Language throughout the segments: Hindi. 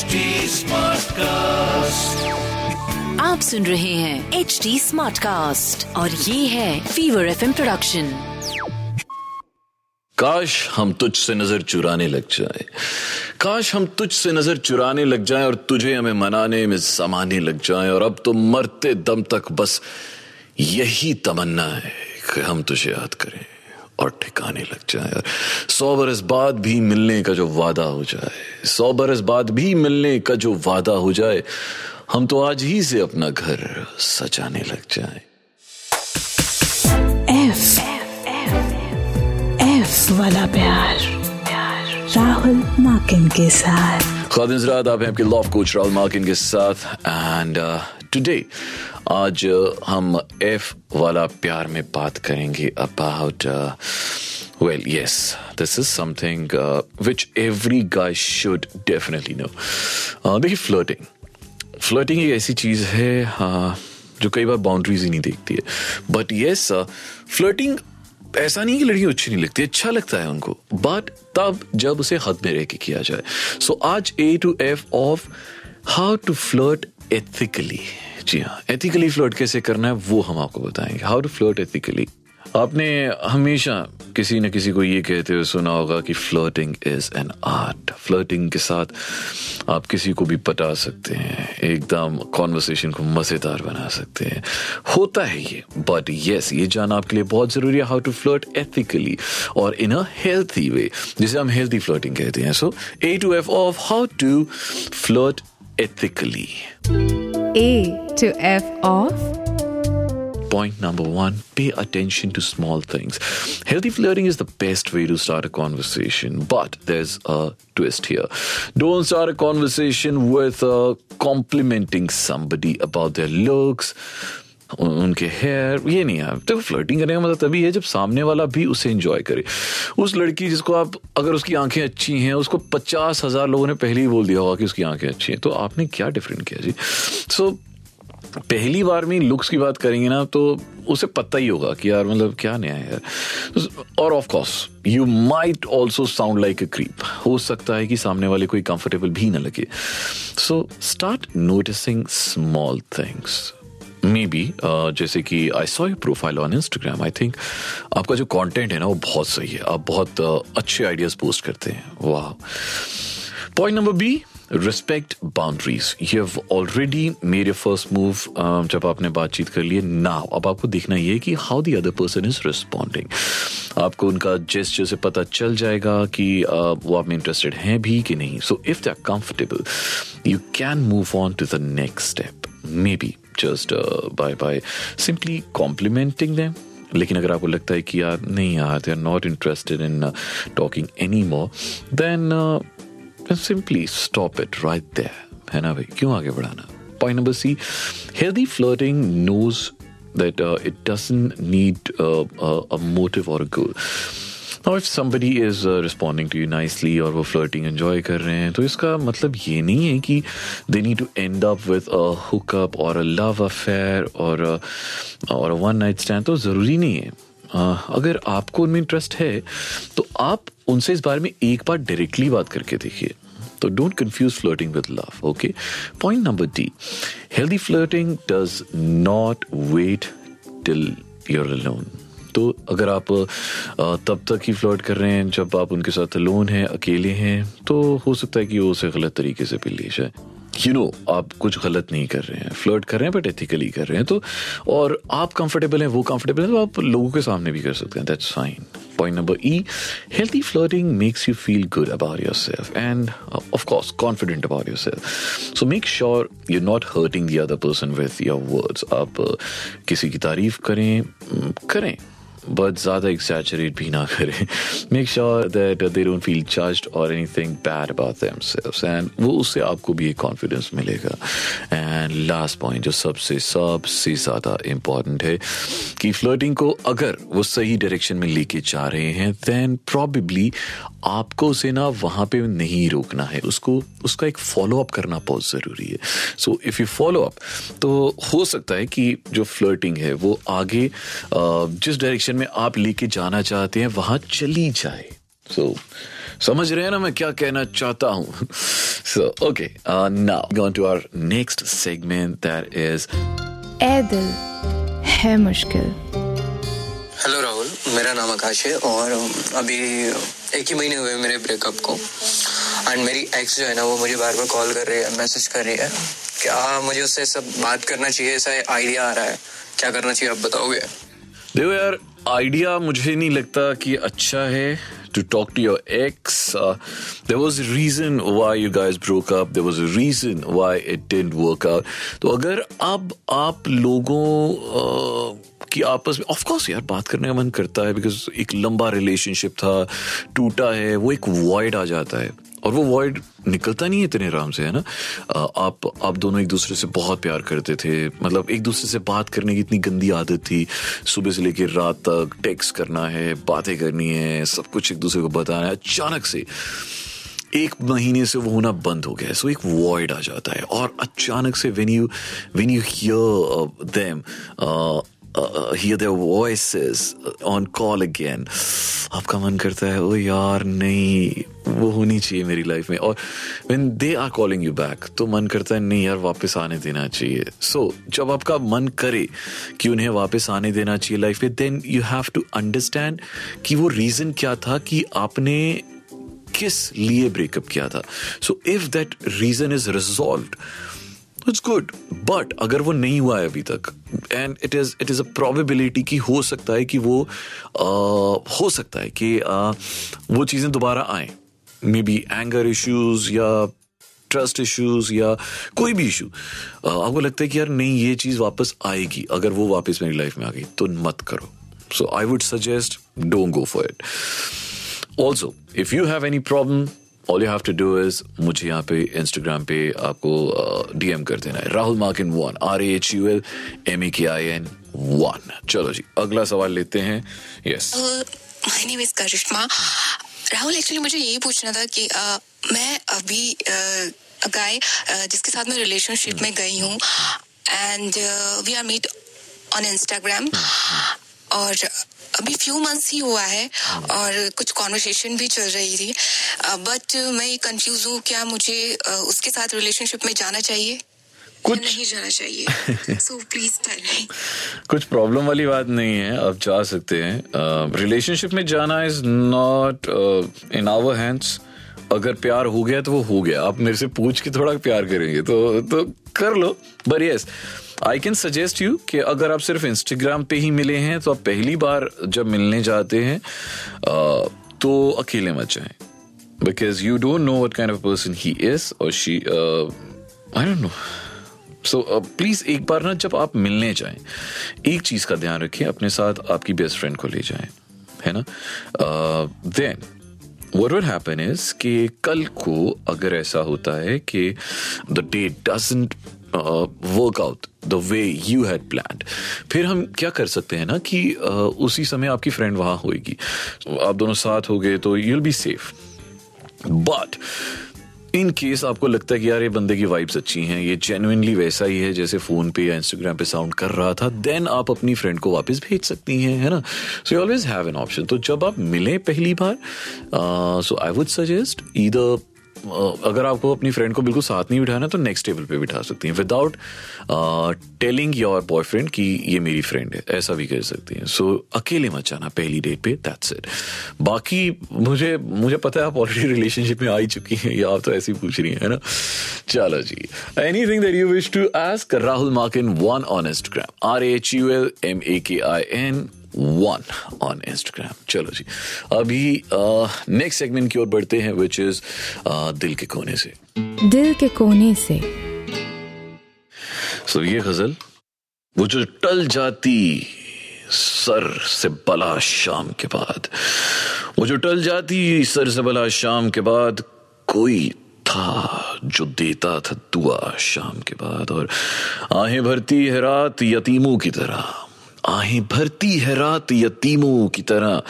HD Smartcast. आप सुन रहे हैं एच डी स्मार्ट कास्ट और ये है फीवर एफ़ प्रोडक्शन काश हम तुझसे नज़र चुराने लग जाए। काश हम तुझसे नज़र चुराने लग जाए और तुझे हमें मनाने में समाने लग जाए। और अब तो मरते दम तक बस यही तमन्ना है कि हम तुझे याद करें। और ठिकाने लग जाए। और सौ बरस बाद भी मिलने का जो वादा हो जाए सौ बरस बाद भी मिलने का जो वादा हो जाए हम तो आज ही से अपना घर सजाने लग जाए। एफ़ एफ़ वाला प्यार राहुल माकिन के साथ। खादिन आप हैं आपके लॉफ कोच राहुल मार्किन के साथ एंड टुडे आज हम एफ़ वाला प्यार में बात करेंगे about well yes this is something which every guy should definitely know देखिए फ्लर्टिंग फ्लर्टिंग एक ऐसी चीज़ है uh, जो कई बार बाउंड्रीज ही नहीं देखती है. बट येस फ्लर्टिंग ऐसा नहीं कि लड़कियाँ अच्छी नहीं लगती अच्छा लगता है उनको. बट तब जब उसे हद में रह के किया जाए. सो so, आज A to F of how to flirt ethically जी हाँ एथिकली फ्लर्ट कैसे करना है, वो हम आपको बताएँगे। हाउ टू फ्लर्ट एथिकली आपने हमेशा किसी न किसी को ये कहते हुए सुना होगा कि flirting is an art flirting के साथ आप किसी को भी पटा सकते हैं, एकदम कॉन्वर्सेशन को मज़ेदार बना सकते हैं। होता है ये बट यस ये जानना आपके लिए बहुत ज़रूरी है हाउ टू फ्लर्ट एथिकली और इन अ हेल्थी वे जिसे हम हेल्थी फ्लर्टिंग कहते हैं। So A to F of how to flirt ethically. A to F off point number one pay attention to small things. Healthy flirting is the best way to start a conversation, but there's a twist here. Don't start a conversation with uh, complimenting somebody about their looks उनके हेयर ये नहीं है। तो फ्लर्टिंग करने का मतलब तभी है जब सामने वाला भी उसे इंजॉय करे। उस लड़की जिसको आप, अगर उसकी आँखें अच्छी हैं, उसको पचास हज़ार लोगों ने पहले ही बोल दिया होगा कि उसकी आँखें अच्छी हैं तो आपने क्या डिफरेंट किया जी? सो पहली बार में लुक्स की बात करेंगे ना तो उसे पता ही होगा कि यार मतलब क्या नया है यार। और of course you might also sound like a creep हो सकता है कि सामने वाले कोई कंफर्टेबल भी ना लगे। So start noticing small things maybe जैसे कि I saw your profile on Instagram I think आपका जो कंटेंट है ना वो बहुत सही है। आप बहुत uh, अच्छे आइडियाज़ पोस्ट करते हैं। वाह point number B respect boundaries already made your first move um, जब आपने बातचीत कर ली नाउ अब आपको देखना ये कि how the other person is responding आपको उनका जेस्चर से पता चल जाएगा कि uh, वो आप में इंटरेस्टेड हैं भी कि नहीं। So if they are comfortable you can move on to the next step maybe just by by simply complimenting them लेकिन अगर आपको लगता है कि यार नहीं यार they are not interested in talking any more then simply stop it right there है ना भाई? क्यों आगे बढ़ाना? Point number C healthy flirting knows that uh, it doesn't need uh, a, a motive if somebody is uh, responding to you nicely और वो flirting enjoy कर रहे हैं तो इसका मतलब ये नहीं है कि to end up with a hookup or a love affair or a, or a one night stand तो ज़रूरी नहीं है। Uh, अगर आपको उनमें इंटरेस्ट है तो आप उनसे इस बारे में एक बार डायरेक्टली बात करके देखिए। तो don't confuse flirting with love okay point number D healthy flirting does not wait till you're alone तो अगर आप तब तक ही फ्लर्ट कर रहे हैं जब आप उनके साथ लोन हैं अकेले हैं तो हो सकता है कि वो उसे गलत तरीके से ले जाए। यू नो आप कुछ गलत नहीं कर रहे हैं। फ्लर्ट कर रहे हैं बट एथिकली कर रहे हैं। तो और आप कंफर्टेबल हैं वो कंफर्टेबल हैं तो आप लोगों के सामने भी कर सकते हैं। That's fine point number E healthy flirting makes you feel good about yourself and of course confident about yourself so make sure you not hurting the other person with your words. आप uh, किसी की तारीफ़ करें mm, करें। बट ज़्यादा एक्सैचुरेट भी ना करें. Make sure that they don't feel judged और anything bad about themselves and वो उससे आपको भी एक कॉन्फिडेंस मिलेगा. एंड लास्ट पॉइंट जो सबसे सबसे ज़्यादा इंपॉर्टेंट है कि फ्लर्टिंग को अगर वो सही डायरेक्शन में लेके जा रहे हैं देन प्रॉबेबली आपको उसे ना वहाँ पे नहीं रोकना है. उसको, उसका एक फॉलो अप करना बहुत ज़रूरी है. So if you follow up तो हो सकता है कि जो फ्लर्टिंग है वो आगे जिस डायरेक्शन में आप लेके जाना चाहते हैं वहाँ चली जाए। सो so, समझ रहे हैं ना मैं क्या कहना चाहता हूँ? So, okay, uh, now going to our next segment that is ए दिल है मुश्किल। हेलो राहुल मेरा नाम आकाश है और अभी एक ही महीने हुए मेरे ब्रेकअप को। एंड मेरी एक्स जो है ना वो मुझे बार बार कॉल कर रही है मैसेज कर रही है क्या मुझे उससे सब बात करना चाहिए ऐसा आइडिया आ रहा है। क्या करना चाहिए आप बताओगे? देखो यार आइडिया मुझे नहीं लगता कि अच्छा है to talk to your ex there was a reason why you guys broke up there was a reason why it didn't work out तो अगर अब आप लोगों uh, की आपस में ऑफकोर्स यार बात करने का मन करता है बिकॉज़ एक लंबा रिलेशनशिप था टूटा है वो एक वॉइड आ जाता है। और वो वॉइड निकलता नहीं है इतने आराम से, है ना? आप आप दोनों एक दूसरे से बहुत प्यार करते थे। मतलब एक दूसरे से बात करने की इतनी गंदी आदत थी। सुबह से लेकर रात तक टेक्स्ट करना है, बातें करनी है, सब कुछ एक दूसरे को बताना है। अचानक से एक महीने से वो होना बंद हो गया सो एक वॉइड आ जाता है। और अचानक से when you when you hear them hear their voices on call again आपका मन करता है ओ यार नहीं वो होनी चाहिए मेरी लाइफ में. और when they are calling you back तो मन करता है नहीं यार वापस आने देना चाहिए. सो so, जब आपका मन करे कि उन्हें वापस आने देना चाहिए लाइफ में then you have to understand कि वो रीजन क्या था कि आपने किस लिए ब्रेकअप किया था. So if that reason is resolve it's good but अगर वो नहीं हुआ है अभी तक and it is it is a probability कि हो सकता है कि वो आ, हो सकता है कि आ, वो चीज़ें दोबारा आए। मे बी एंगर इश्यूज़ या ट्रस्ट इश्यूज़ या कोई भी इशू आपको लगता है कि यार नहीं ये चीज़ वापस आएगी अगर वो वापस मेरी लाइफ में आ गई तो मत करो। So I would suggest don't go for it also if you have any problem all you have to do is मुझे यहाँ पे इंस्टाग्राम पे आपको डीएम कर देना है। Rahul Markin one R H U L M A K I N one चलो जी अगला सवाल लेते हैं। Yes my name is Karishma Rahul actually मुझे यही पूछना था कि uh, मैं अभी गाय uh, जिसके साथ मैं रिलेशनशिप में गई हूँ। And we are meet on Instagram और अभी फ्यू मंथ्स ही हुआ है और कुछ कॉन्वर्सेशन भी चल रही थी। बट मैं ये कंफ्यूज हूँ क्या मुझे उसके साथ रिलेशनशिप में जाना चाहिए? कुछ नहीं जाना चाहिए? सो प्लीज़ टेल मी कुछ प्रॉब्लम वाली बात नहीं है आप जा सकते हैं। रिलेशनशिप uh, में जाना is not in our hands अगर प्यार हो गया तो वो हो गया। आप मेरे से पूछ के थोड़ा प्यार करेंगे तो तो कर लो। But yes I can suggest you कि अगर आप सिर्फ़ इंस्टाग्राम पे ही मिले हैं तो आप पहली बार जब मिलने जाते हैं तो अकेले मत जाएँ। Because you don't know what kind of person he is और she I don't know so please एक बार ना जब आप मिलने जाएँ, एक चीज़ का ध्यान रखिए, अपने साथ आपकी बेस्ट फ्रेंड को ले जाएँ, है ना? Then what would happen is कि कल को अगर ऐसा होता है कि the day doesn't work out the way you had plan फिर हम क्या कर सकते हैं ना कि uh, उसी समय आपकी फ्रेंड वहाँ होगी आप दोनों साथ हो गए तो you'll be safe but in case आपको लगता है कि यार ये बंदे की वाइब्स अच्छी हैं ये जेनुइनली वैसा ही है जैसे फ़ोन पे या इंस्टाग्राम पे साउंड कर रहा था देन आप अपनी फ्रेंड को वापस भेज सकती हैं है ना? So you always have an option तो जब आप मिले पहली बार so I would suggest either अगर आपको अपनी फ्रेंड को बिल्कुल साथ नहीं बिठाना तो नेक्स्ट टेबल पे बिठा सकती हैं। विदाउट टेलिंग योर बॉयफ्रेंड कि ये मेरी फ्रेंड है ऐसा भी कर सकती हैं। सो so, अकेले मत जाना पहली डेट पे दैट्स इट बाकी मुझे मुझे पता है आप ऑलरेडी रिलेशनशिप में आ ही चुकी हैं या आप तो ऐसी पूछ रही हैं ना? चलो जी। Anything that you wish to ask Rahul Markin one on Instagram R H U L M A K I N one on Instagram चलो जी। अभी नेक्स्ट सेगमेंट की ओर बढ़ते हैं विच इज़ दिल के कोने से। दिल के कोने से। सो so, ये गज़ल वो जो टल जाती सर से बला शाम के बाद वो जो टल जाती सर से बला शाम के बाद कोई था जो देता था दुआ शाम के बाद और आहें भरती है रात यतीमों की तरह। आहें भरती है रात यतीमों की तरह।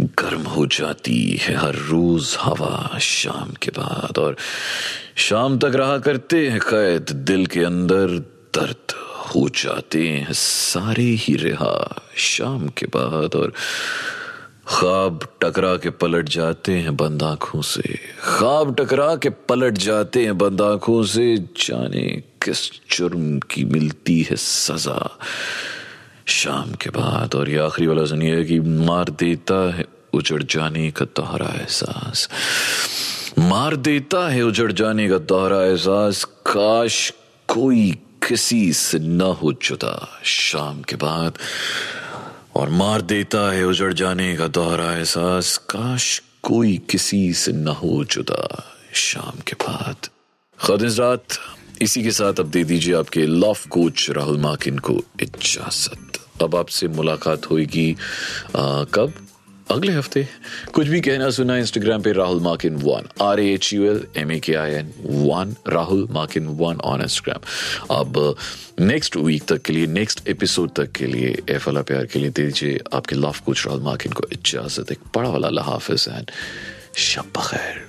गर्म हो जाती है हर रोज हवा शाम के बाद और शाम तक रहा करते हैं कैद। दिल के अंदर दर्द हो जाते हैं सारे ही रिहा शाम के बाद और ख्वाब टकरा के पलट जाते हैं बंद आँखों से। ख्वाब टकरा के पलट जाते हैं बंद आँखों से। जाने किस जुर्म की मिलती है सजा। शाम के बाद और ये आखिरी वाला सुनिए कि मार देता है उजड़ जाने का दोहरा एहसास। मार देता है उजड़ जाने का दोहरा एहसास। काश कोई किसी से न हो जुदा शाम के बाद और मार देता है उजड़ जाने का दोहरा एहसास। काश कोई किसी से न हो जुदा शाम के बाद। खदिस रात। इसी के साथ अब दे दीजिए आपके लव कोच राहुल माकिन को इजाज़त। अब आपसे मुलाकात होगी कब? अगले हफ़्ते। कुछ भी कहना सुना इंस्टाग्राम पे Rahul Makin one. R H U L M A K I N one. Rahul Makin one on Instagram अब नेक्स्ट वीक तक के लिए नेक्स्ट एपिसोड तक के लिए एफ़ अला प्यार के लिए दे दीजिए आपके लव कोच राहुल माकिन को इजाज़त। एक बड़ा वाला हाफिज एंड शब बखैर